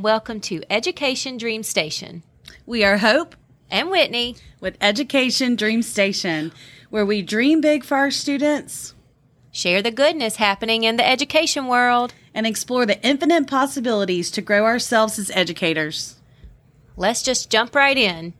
Welcome to Education Dream Station. We are Hope and Whitney with Education Dream Station, where we dream big for our students, share the goodness happening in the education world, and explore the infinite possibilities to grow ourselves as educators. Let's just jump right in.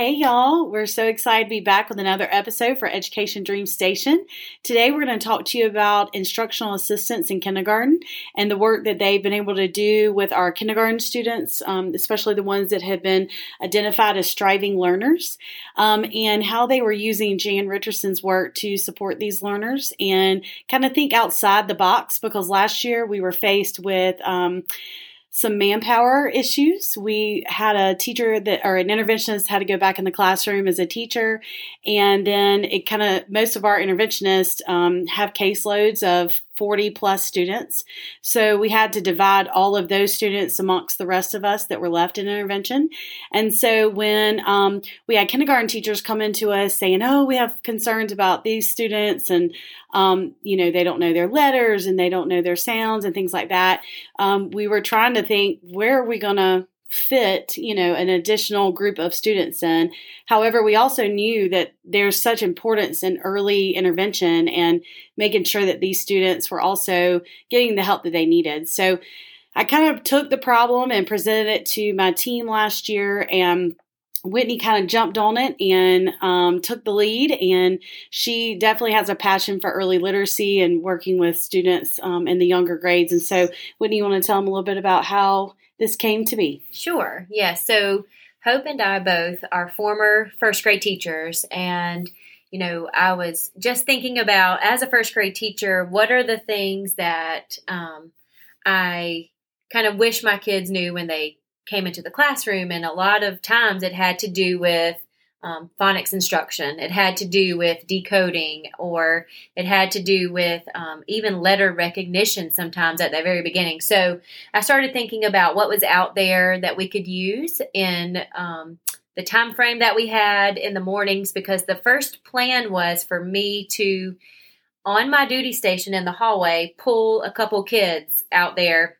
Hey, y'all. We're so excited to be back with another episode for Education Dream Station. Today, we're going to talk to you about instructional assistants in kindergarten and the work that they've been able to do with our kindergarten students, um, especially the ones that have been identified as striving learners, um, and how they were using Jan Richardson's work to support these learners and kind of think outside the box because last year we were faced with. Um, some manpower issues. We had a teacher that, or an interventionist, had to go back in the classroom as a teacher, and then it kind of most of our interventionists um, have caseloads of 40 plus students. So we had to divide all of those students amongst the rest of us that were left in intervention. And so when um, we had kindergarten teachers come into us saying, oh, we have concerns about these students and, um, you know, they don't know their letters and they don't know their sounds and things like that, um, we were trying to think, where are we going to fit, you know, an additional group of students in. However, we also knew that there's such importance in early intervention and making sure that these students were also getting the help that they needed. So I kind of took the problem and presented it to my team last year and Whitney kind of jumped on it and um, took the lead, and she definitely has a passion for early literacy and working with students um, in the younger grades. And so, Whitney, you want to tell them a little bit about how this came to be? Sure. Yeah. So Hope and I both are former first grade teachers and you know, I was just thinking about as a first grade teacher, what are the things that um, I kind of wish my kids knew when they came into the classroom? And a lot of times it had to do with um, phonics instruction. It had to do with decoding, or it had to do with um, even letter recognition sometimes at the very beginning. So I started thinking about what was out there that we could use in um, the time frame that we had in the mornings, because the first plan was for me to, on my duty station in the hallway, pull a couple kids out there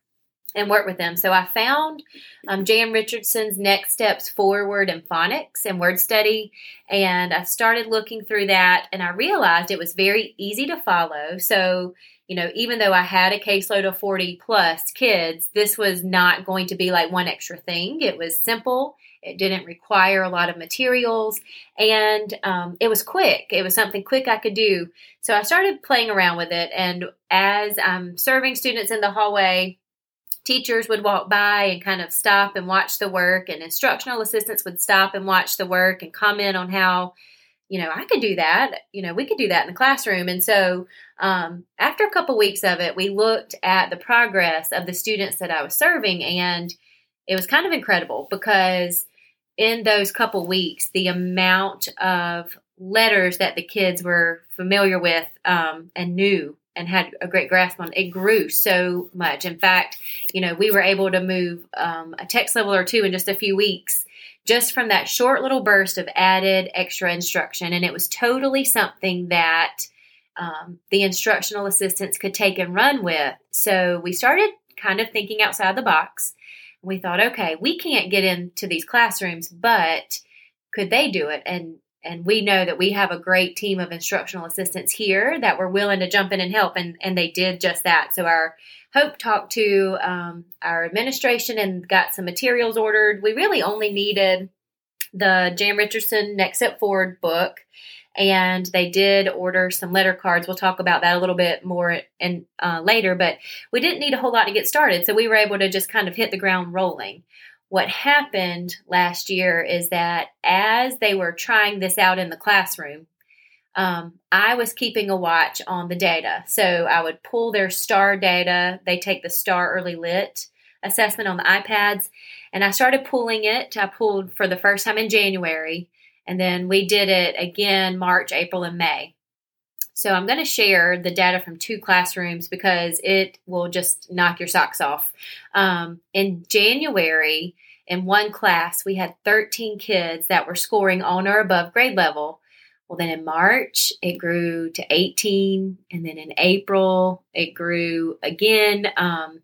and work with them. So I found um, Jan Richardson's Next Steps Forward in Phonics and Word Study, and I started looking through that, and I realized it was very easy to follow. So, you know, even though I had a caseload of 40 plus kids, this was not going to be like one extra thing. It was simple. It didn't require a lot of materials and um, it was quick. It was something quick I could do. So I started playing around with it. And as I'm serving students in the hallway, teachers would walk by and kind of stop and watch the work, and instructional assistants would stop and watch the work and comment on how, you know, I could do that. You know, we could do that in the classroom. And so, um, after a couple weeks of it, we looked at the progress of the students that I was serving, and it was kind of incredible because in those couple weeks, the amount of letters that the kids were familiar with um, and knew and had a great grasp on it. Grew so much. In fact you know we were able to move um, a text level or two in just a few weeks just from that short little burst of added extra instruction. And it was totally something that um, the instructional assistants could take and run with. So we started kind of thinking outside the box. We thought okay we can't get into these classrooms but could they do it? And and we know that we have a great team of instructional assistants here that were willing to jump in and help and, and they did just that. So our hope talked to um, our administration and got some materials ordered. We really only needed the jan richardson next step forward book and they did order some letter cards. We'll talk about that a little bit more and uh, later but we didn't need a whole lot to get started so we were able to just kind of hit the ground rolling what happened last year is that as they were trying this out in the classroom, um, I was keeping a watch on the data. So I would pull their STAR data. They take the STAR Early Lit assessment on the iPads, and I started pulling it. I pulled for the first time in January, and then we did it again March, April, and May. So I'm going to share the data from two classrooms because it will just knock your socks off. Um, in January, in one class, we had 13 kids that were scoring on or above grade level. Well, then in March, it grew to 18. And then in April, it grew again um,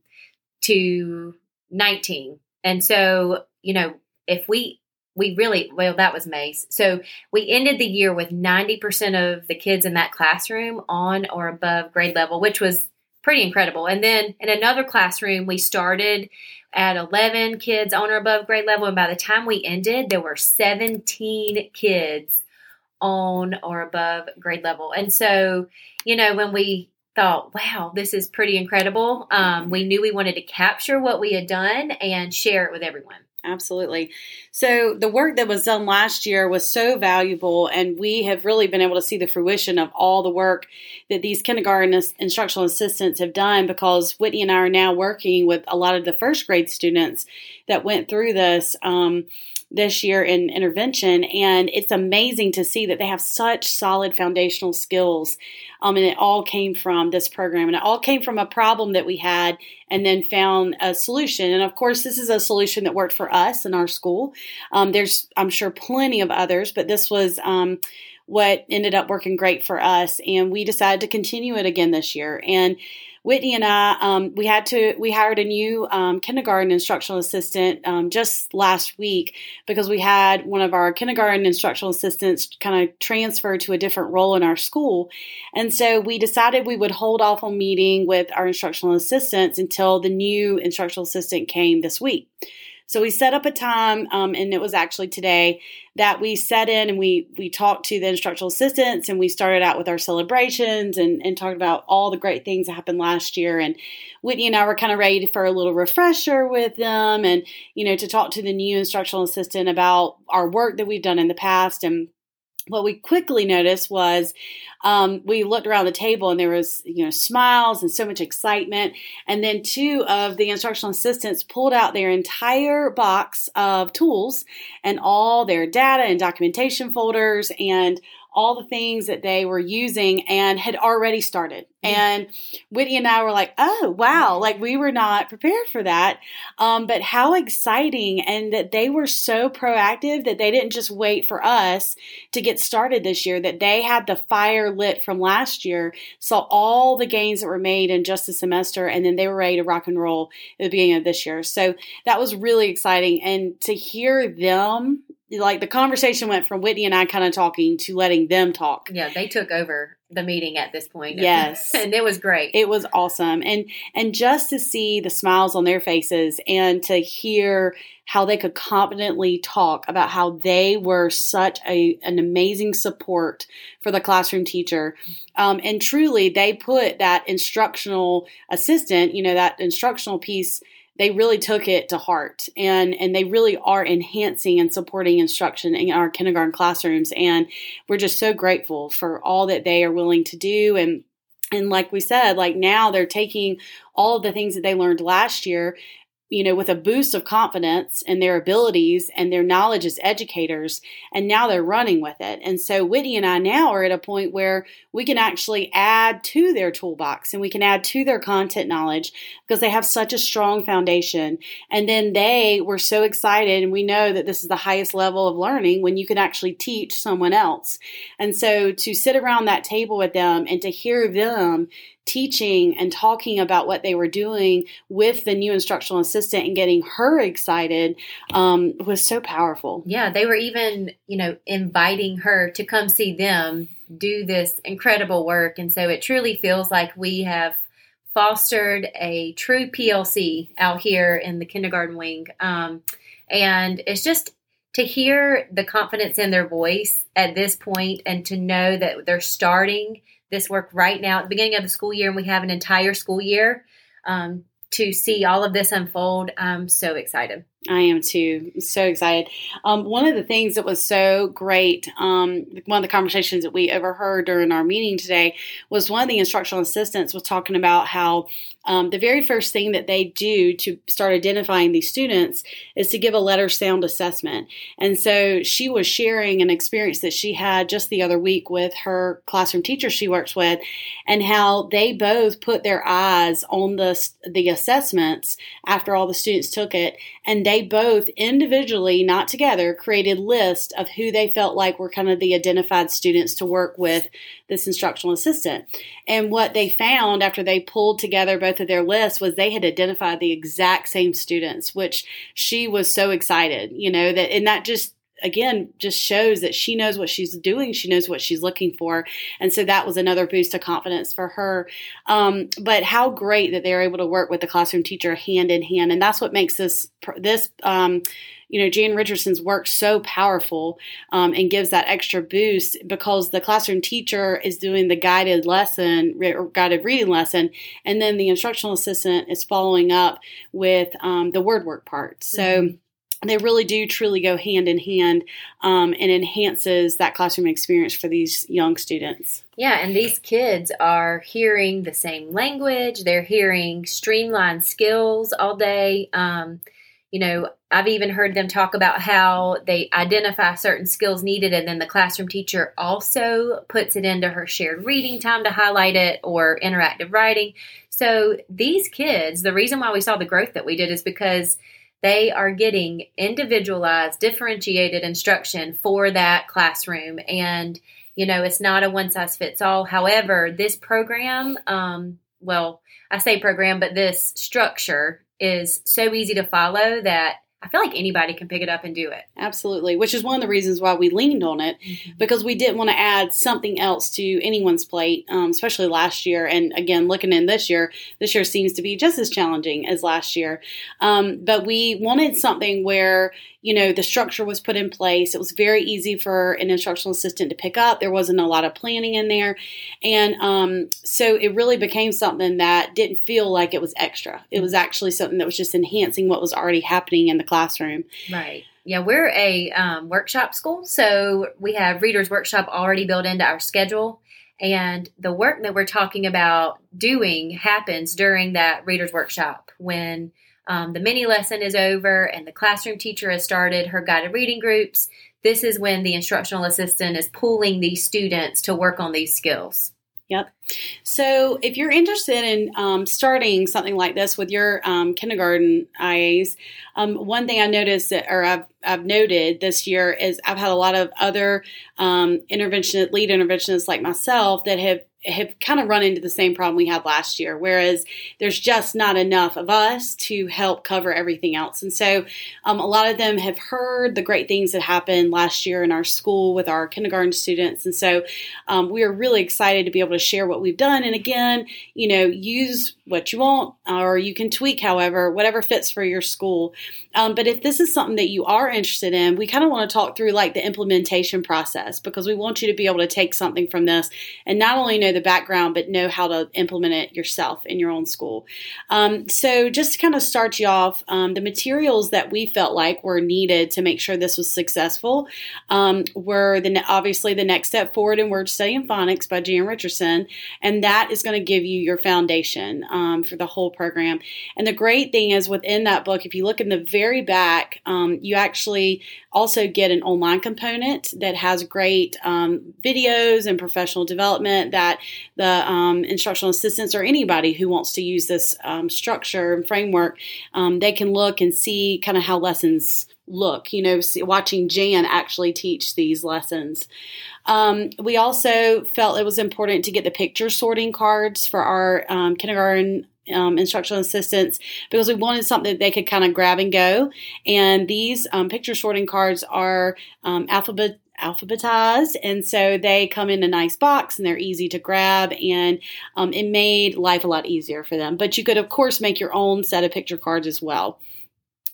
to 19. And so, you know, if we, we really, well, that was May. So we ended the year with 90% of the kids in that classroom on or above grade level, which was pretty incredible. And then in another classroom, we started at 11 kids on or above grade level. And by the time we ended, there were 17 kids on or above grade level. And so, you know, when we thought, wow, this is pretty incredible, um, we knew we wanted to capture what we had done and share it with everyone. Absolutely. So, the work that was done last year was so valuable, and we have really been able to see the fruition of all the work that these kindergarten instructional assistants have done because Whitney and I are now working with a lot of the first grade students that went through this. Um, this year in intervention, and it's amazing to see that they have such solid foundational skills. Um, and it all came from this program, and it all came from a problem that we had, and then found a solution. And of course, this is a solution that worked for us in our school. Um, there's, I'm sure, plenty of others, but this was. Um, what ended up working great for us, and we decided to continue it again this year. And Whitney and I, um, we had to, we hired a new um, kindergarten instructional assistant um, just last week because we had one of our kindergarten instructional assistants kind of transfer to a different role in our school. And so we decided we would hold off on meeting with our instructional assistants until the new instructional assistant came this week. So we set up a time, um, and it was actually today that we set in and we we talked to the instructional assistants and we started out with our celebrations and, and talked about all the great things that happened last year. And Whitney and I were kind of ready for a little refresher with them and you know to talk to the new instructional assistant about our work that we've done in the past and what we quickly noticed was um, we looked around the table and there was you know smiles and so much excitement. And then two of the instructional assistants pulled out their entire box of tools and all their data and documentation folders and all the things that they were using and had already started. And Whitney and I were like, oh, wow, like we were not prepared for that. Um, but how exciting, and that they were so proactive that they didn't just wait for us to get started this year, that they had the fire lit from last year, saw all the gains that were made in just the semester, and then they were ready to rock and roll at the beginning of this year. So that was really exciting. And to hear them like the conversation went from Whitney and I kind of talking to letting them talk. Yeah, they took over the meeting at this point. Yes. and it was great. It was awesome. And and just to see the smiles on their faces and to hear how they could confidently talk about how they were such a an amazing support for the classroom teacher. Um, and truly they put that instructional assistant, you know, that instructional piece they really took it to heart and and they really are enhancing and supporting instruction in our kindergarten classrooms and we're just so grateful for all that they are willing to do and and like we said like now they're taking all of the things that they learned last year you know, with a boost of confidence in their abilities and their knowledge as educators, and now they're running with it. And so Whitney and I now are at a point where we can actually add to their toolbox and we can add to their content knowledge because they have such a strong foundation. And then they were so excited, and we know that this is the highest level of learning when you can actually teach someone else. And so to sit around that table with them and to hear them teaching and talking about what they were doing with the new instructional assistant and getting her excited um, was so powerful. Yeah, they were even, you know, inviting her to come see them do this incredible work. And so it truly feels like we have fostered a true PLC out here in the kindergarten wing. Um, and it's just to hear the confidence in their voice at this point and to know that they're starting this work right now at the beginning of the school year, and we have an entire school year um, to see all of this unfold. I'm so excited. I am too. I'm So excited. Um, one of the things that was so great, um, one of the conversations that we overheard during our meeting today was one of the instructional assistants was talking about how um, the very first thing that they do to start identifying these students is to give a letter sound assessment. And so she was sharing an experience that she had just the other week with her classroom teacher she works with, and how they both put their eyes on the the assessments after all the students took it, and they they both individually, not together, created lists of who they felt like were kind of the identified students to work with this instructional assistant. And what they found after they pulled together both of their lists was they had identified the exact same students, which she was so excited, you know, that and that just again just shows that she knows what she's doing. She knows what she's looking for. And so that was another boost of confidence for her. Um, but how great that they're able to work with the classroom teacher hand in hand. And that's what makes this this um, you know jan richardson's work so powerful um, and gives that extra boost because the classroom teacher is doing the guided lesson or guided reading lesson and then the instructional assistant is following up with um, the word work part. So mm-hmm they really do truly go hand in hand um, and enhances that classroom experience for these young students. Yeah, and these kids are hearing the same language. They're hearing streamlined skills all day. Um, you know, I've even heard them talk about how they identify certain skills needed, and then the classroom teacher also puts it into her shared reading time to highlight it or interactive writing. So, these kids, the reason why we saw the growth that we did is because they are getting individualized, differentiated instruction for that classroom. And, you know, it's not a one size fits all. However, this program, um, well, I say program, but this structure is so easy to follow that I feel like anybody can pick it up and do it. Absolutely, which is one of the reasons why we leaned on it mm-hmm. because we didn't want to add something else to anyone's plate, um, especially last year. And again, looking in this year, this year seems to be just as challenging as last year. Um, but we wanted something where you know, the structure was put in place. It was very easy for an instructional assistant to pick up. There wasn't a lot of planning in there. And um, so it really became something that didn't feel like it was extra. It was actually something that was just enhancing what was already happening in the classroom. Right. Yeah, we're a um, workshop school, so we have Reader's Workshop already built into our schedule. And the work that we're talking about doing happens during that Reader's Workshop when um, the mini lesson is over and the classroom teacher has started her guided reading groups. This is when the instructional assistant is pulling these students to work on these skills. Yep. So, if you're interested in um, starting something like this with your um, kindergarten IAs, um, one thing I noticed that, or I've, I've noted this year is I've had a lot of other um, intervention lead interventionists like myself that have have kind of run into the same problem we had last year, whereas there's just not enough of us to help cover everything else. And so um, a lot of them have heard the great things that happened last year in our school with our kindergarten students. And so um, we are really excited to be able to share what we've done. And again, you know, use what you want, or you can tweak, however, whatever fits for your school. Um, but if this is something that you are interested in, we kind of want to talk through like the implementation process because we want you to be able to take something from this and not only know the background, but know how to implement it yourself in your own school. Um, so, just to kind of start you off, um, the materials that we felt like were needed to make sure this was successful um, were the obviously the next step forward in word study and phonics by Jan Richardson, and that is going to give you your foundation um, for the whole program. And the great thing is within that book, if you look in the very back, um, you actually also get an online component that has great um, videos and professional development that the um, instructional assistants or anybody who wants to use this um, structure and framework, um, they can look and see kind of how lessons look, you know, watching Jan actually teach these lessons. Um, we also felt it was important to get the picture sorting cards for our um, kindergarten um, instructional assistants because we wanted something that they could kind of grab and go. And these um, picture sorting cards are um, alphabet alphabetized. And so they come in a nice box and they're easy to grab and um, it made life a lot easier for them. But you could of course make your own set of picture cards as well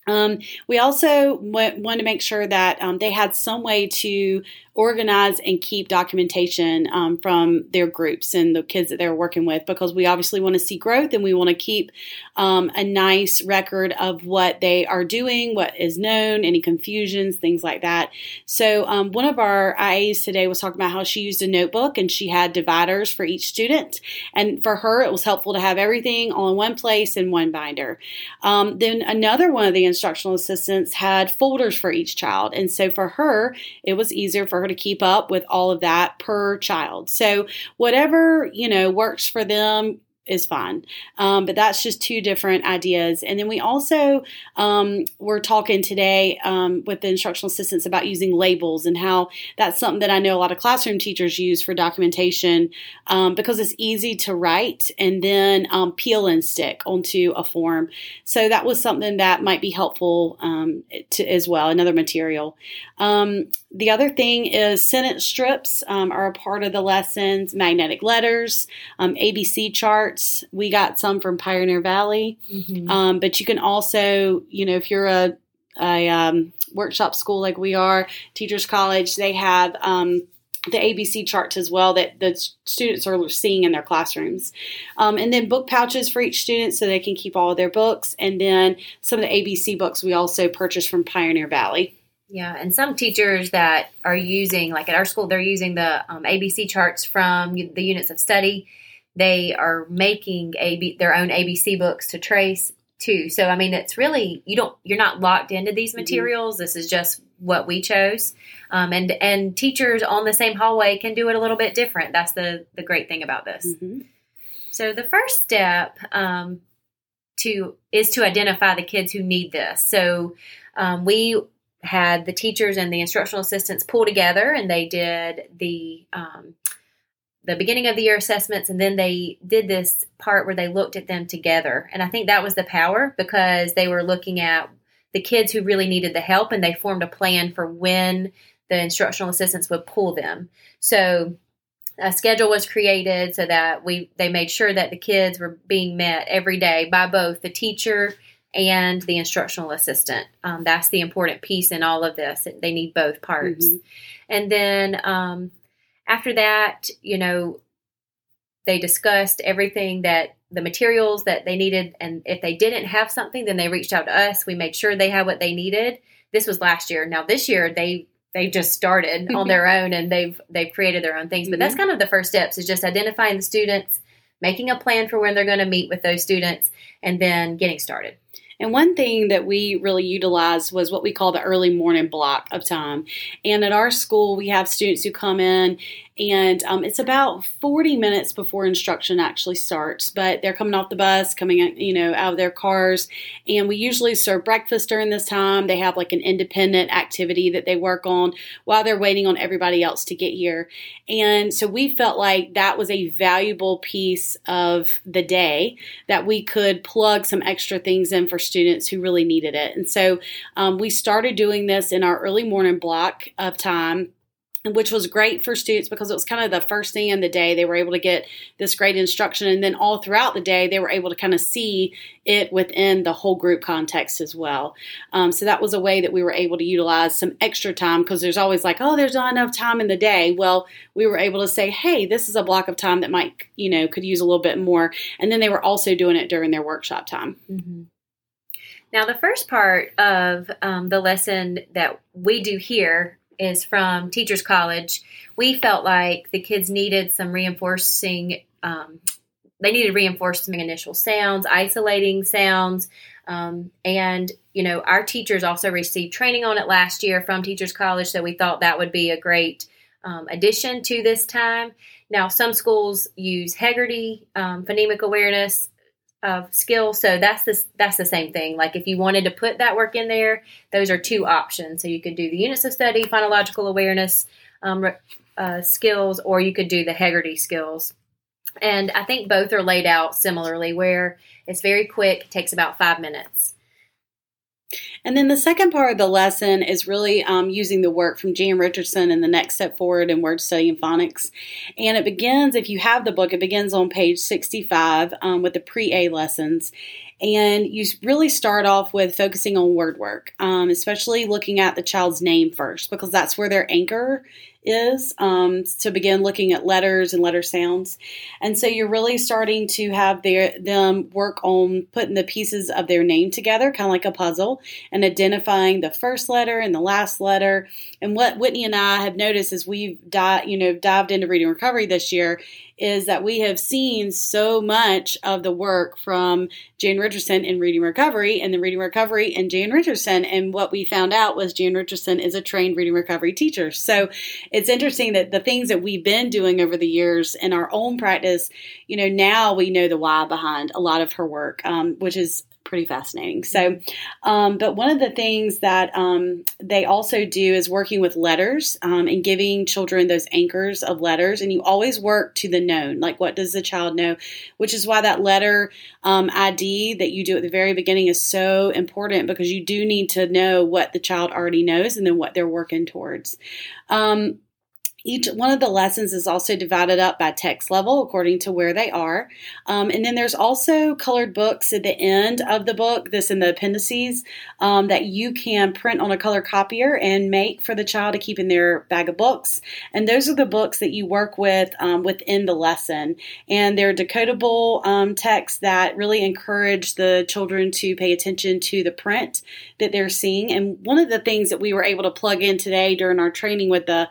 um, we also w- wanted to make sure that um, they had some way to organize and keep documentation um, from their groups and the kids that they're working with because we obviously want to see growth and we want to keep um, a nice record of what they are doing, what is known, any confusions, things like that. So, um, one of our IAs today was talking about how she used a notebook and she had dividers for each student. And for her, it was helpful to have everything all in one place in one binder. Um, then another one of the instructional assistants had folders for each child. And so for her, it was easier for her to keep up with all of that per child. So whatever, you know, works for them, is fine. Um, but that's just two different ideas. And then we also um, were talking today um, with the instructional assistants about using labels and how that's something that I know a lot of classroom teachers use for documentation um, because it's easy to write and then um, peel and stick onto a form. So that was something that might be helpful um, to as well, another material. The other thing is sentence strips are a part of the lessons, magnetic letters, ABC charts charts. We got some from Pioneer Valley, mm-hmm. um, but you can also, you know, if you're a, a um, workshop school like we are, Teachers College, they have um, the ABC charts as well that the students are seeing in their classrooms. Um, and then book pouches for each student so they can keep all of their books. And then some of the ABC books we also purchased from Pioneer Valley. Yeah, and some teachers that are using, like at our school, they're using the um, ABC charts from the units of study they are making AB, their own ABC books to trace too. So I mean, it's really you don't you're not locked into these mm-hmm. materials. This is just what we chose, um, and and teachers on the same hallway can do it a little bit different. That's the the great thing about this. Mm-hmm. So the first step um, to is to identify the kids who need this. So um, we had the teachers and the instructional assistants pull together, and they did the um, the beginning of the year assessments and then they did this part where they looked at them together. And i think that was the power because they were looking at the kids who really needed the help and they formed a plan for when the instructional assistants would pull them. So a schedule was created so that we they made sure that the kids were being met every day by both the teacher and the instructional assistant um, that's the important piece in all of this they need both parts mm-hmm. and then um, after that, you know, they discussed everything that the materials that they needed. And if they didn't have something, then they reached out to us. We made sure they had what they needed. This was last year. Now this year they they just started on their own and they've they've created their own things. But mm-hmm. that's kind of the first steps is just identifying the students, making a plan for when they're going to meet with those students, and then getting started. And one thing that we really utilized was what we call the early morning block of time. And at our school, we have students who come in and um, it's about 40 minutes before instruction actually starts but they're coming off the bus coming you know out of their cars. And we usually serve breakfast during this time. They have like an independent activity that they work on while they're waiting on everybody else to get here. And so we felt like that was a valuable piece of the day that we could plug some extra things in for students who really needed it. And so um, we started doing this in our early morning block of time which was great for students because it was kind of the first thing in the day they were able to get this great instruction. And then all throughout the day they were able to kind of see it within the whole group context as well. Um, so that was a way that we were able to utilize some extra time because there's always like oh there's not enough time in the day. Well we were able to say hey this is a block of time that might you know could use a little bit more. And then they were also doing it during their workshop time. Mm-hmm. Now, the first part of um, the lesson that we do here is from Teachers College. We felt like the kids needed some reinforcing. Um, they needed reinforcing initial sounds, isolating sounds, um, and you know our teachers also received training on it last year from Teachers College, so we thought that would be a great um, addition to this time. Now, some schools use Heggerty um, phonemic awareness of skill. So that's the that's the same thing. Like if you wanted to put that work in there, those are two options. So you could do the units of study, phonological awareness um, uh, skills, or you could do the Heggerty skills. And I think both are laid out similarly, where it's very quick, takes about five minutes. And then the second part of the lesson is really um, using the work from Jan Richardson and the next step forward in word study and phonics. And it begins, if you have the book, it begins on page 65 um, with the pre A lessons. And you really start off with focusing on word work, um, especially looking at the child's name first, because that's where their anchor is um, to begin looking at letters and letter sounds. And so you're really starting to have their them work on putting the pieces of their name together, kind of like a puzzle, and identifying the first letter and the last letter. And what Whitney and I have noticed as we've di- you know dived into reading recovery this year is that we have seen so much of the work from Jane Richardson in Reading Recovery and the Reading Recovery and Jane Richardson. And what we found out was Jane Richardson is a trained reading recovery teacher. So it's interesting that the things that we've been doing over the years in our own practice, you know, now we know the why behind a lot of her work, um, which is pretty fascinating. So, um, but one of the things that um, they also do is working with letters um, and giving children those anchors of letters. And you always work to the known, like what does the child know, which is why that letter um, ID that you do at the very beginning is so important because you do need to know what the child already knows and then what they're working towards. Um, each one of the lessons is also divided up by text level according to where they are. Um, and then there's also colored books at the end of the book, this in the appendices, um, that you can print on a color copier and make for the child to keep in their bag of books. And those are the books that you work with um, within the lesson. And they're decodable um, texts that really encourage the children to pay attention to the print that they're seeing. And one of the things that we were able to plug in today during our training with the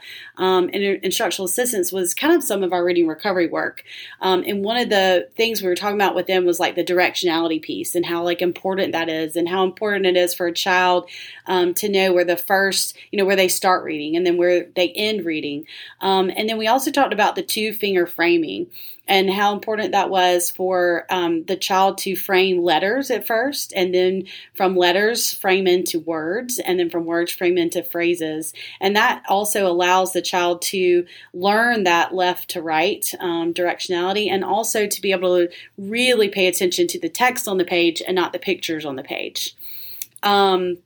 um, instructional assistants was kind of some of our reading recovery work. Um, and one of the things we were talking about with them was like the directionality piece and how like important that is and how important it is for a child um, to know where the first, you know, where they start reading and then where they end reading. Um, and then we also talked about the two finger framing and how important that was for um, the child to frame letters at first, and then from letters frame into words, and then from words frame into phrases. And that also allows the child to learn that left to right um, directionality, and also to be able to really pay attention to the text on the page and not the pictures on the page. Um,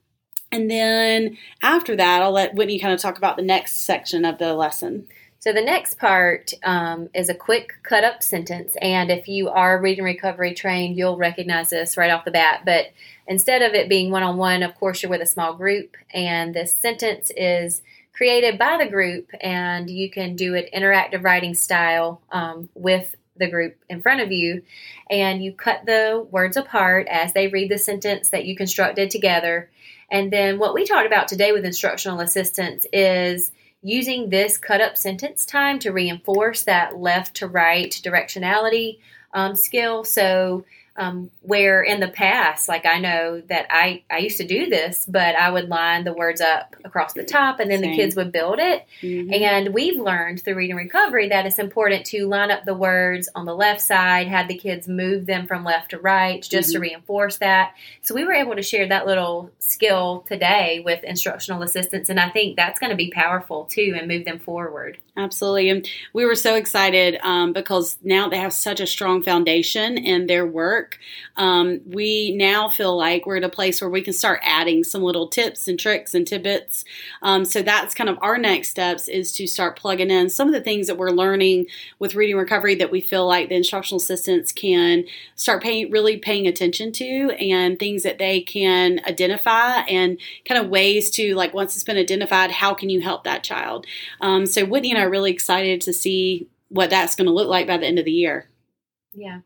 and then after that, I'll let Whitney kind of talk about the next section of the lesson. So the next part um, is a quick cut up sentence. And if you are reading recovery trained, you'll recognize this right off the bat. But instead of it being one on one, of course, you're with a small group. And this sentence is created by the group, and you can do it interactive writing style um, with the group in front of you. And you cut the words apart as they read the sentence that you constructed together. And then what we talked about today with instructional assistants is using this cut up sentence time to reinforce that left to right directionality um, skill. So um, where in the past, like I know that I, I used to do this, but I would line the words up across the top and then Same. the kids would build it. Mm-hmm. And we've learned through reading recovery that it's important to line up the words on the left side, have the kids move them from left to right just mm-hmm. to reinforce that. So we were able to share that little skill today with instructional assistants. And I think that's going to be powerful too and move them forward. Absolutely. And we were so excited um, because now they have such a strong foundation in their work. Um, we now feel like we're at a place where we can start adding some little tips and tricks and tidbits. Um, so that's kind of our next steps is to start plugging in some of the things that we're learning with reading recovery that we feel like the instructional assistants can start paying really paying attention to and things that they can identify and kind of ways to like once it's been identified, how can you help that child? Um, so Whitney and I are really excited to see what that's going to look like by the end of the year. Yeah.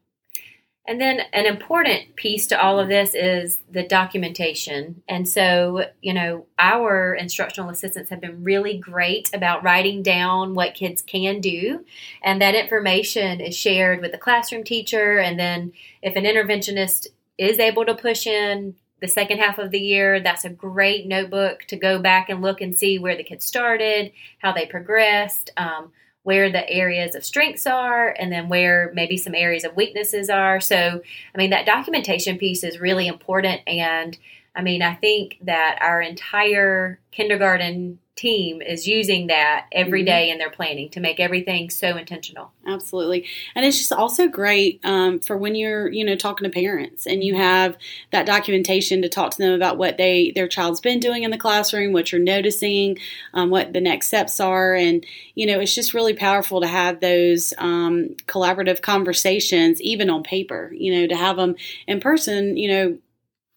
And then an important piece to all of this is the documentation. And so, you know, our instructional assistants have been really great about writing down what kids can do. And that information is shared with the classroom teacher. And then if an interventionist is able to push in the second half of the year, that's a great notebook to go back and look and see where the kids started, how they progressed, um, where the areas of strengths are, and then where maybe some areas of weaknesses are. So, I mean, that documentation piece is really important. And I mean, I think that our entire kindergarten team is using that every mm-hmm. day in their planning to make everything so intentional. Absolutely. And it's just also great um, for when you're, you know, talking to parents and you have that documentation to talk to them about what they their child's been doing in the classroom, what you're noticing, um, what the next steps are. And, you know, it's just really powerful to have those um, collaborative conversations, even on paper, you know, to have them in person, you know,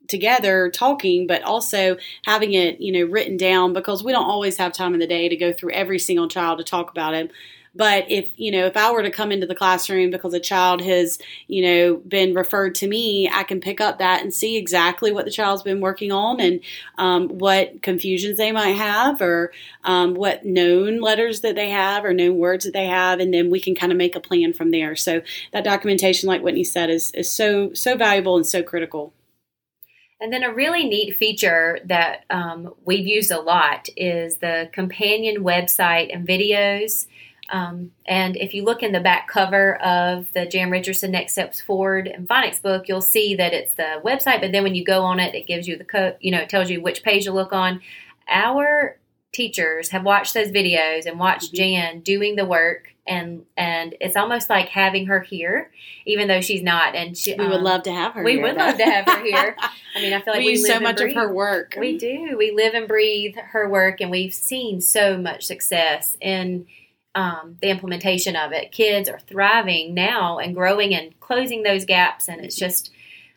together talking, but also having it, you know, written down because we don't always have time in the day to go through every single child to talk about it. But if, you know, if I were to come into the classroom because a child has, you know, been referred to me, I can pick up that and see exactly what the child's been working on and um, what confusions they might have or um, what known letters that they have or known words that they have. And then we can kind of make a plan from there. So that documentation, like Whitney said, is, is so, so valuable and so critical. And then a really neat feature that um, we've used a lot is the companion website and videos. Um, and if you look in the back cover of the Jan Richardson Next Steps Forward and Phonics book, you'll see that it's the website. But then when you go on it, it gives you the code. You know, it tells you which page to look on. Our teachers have watched those videos and watched mm-hmm. Jan doing the work and and it's almost like having her here even though she's not and she, we would um, love to have her we here, would though. love to have her here i mean i feel like we, we use so much breathe. of her work we do we live and breathe her work and we've seen so much success in um, the implementation of it kids are thriving now and growing and closing those gaps and it's just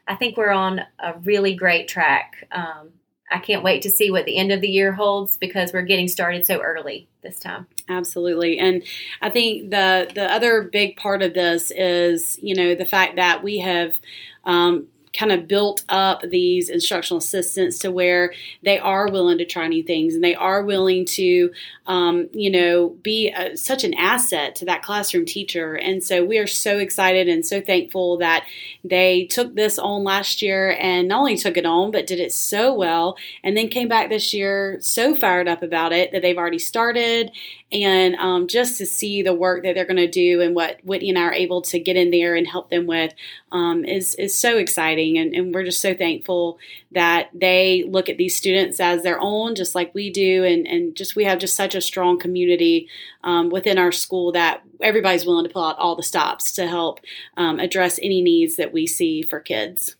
i think we're on a really great track um, I can't wait to see what the end of the year holds because we're getting started so early this time. Absolutely. And I think the the other big part of this is, you know, the fact that we have um, kind of built up these instructional assistants to where they are willing to try new things and they are willing to, um, you know, be a, such an asset to that classroom teacher. And so we are so excited and so thankful that they took this on last year and not only took it on, but did it so well and then came back this year so fired up about it that they've already started and um, just to see the work that they're going to do and what Whitney and I are able to get in there and help them with um, is is so exciting, and, and, we're just so thankful that they look at these students as their own, just like we do, and and just we have just such a strong community um, within our school that everybody's willing to pull out all the stops to help um, address any needs that we see for kids.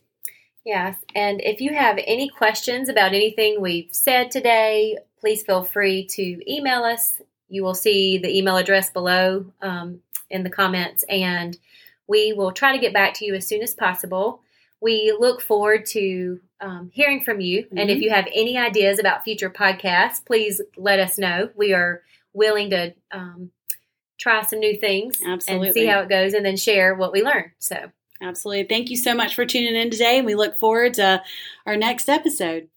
Yes, and if you have any questions about anything we've said today, please feel free to email us you will see the email address below um, in the comments, and we will try to get back to you as soon as possible. We look forward to um, hearing from you. Mm-hmm. And if mm-hmm. you have any ideas about future podcasts, please let us know. We are willing to um, try some new things Absolutely. and see how it goes and then share what we learn. So, Absolutely. Thank you so much for tuning in today. And we look forward to our next episode.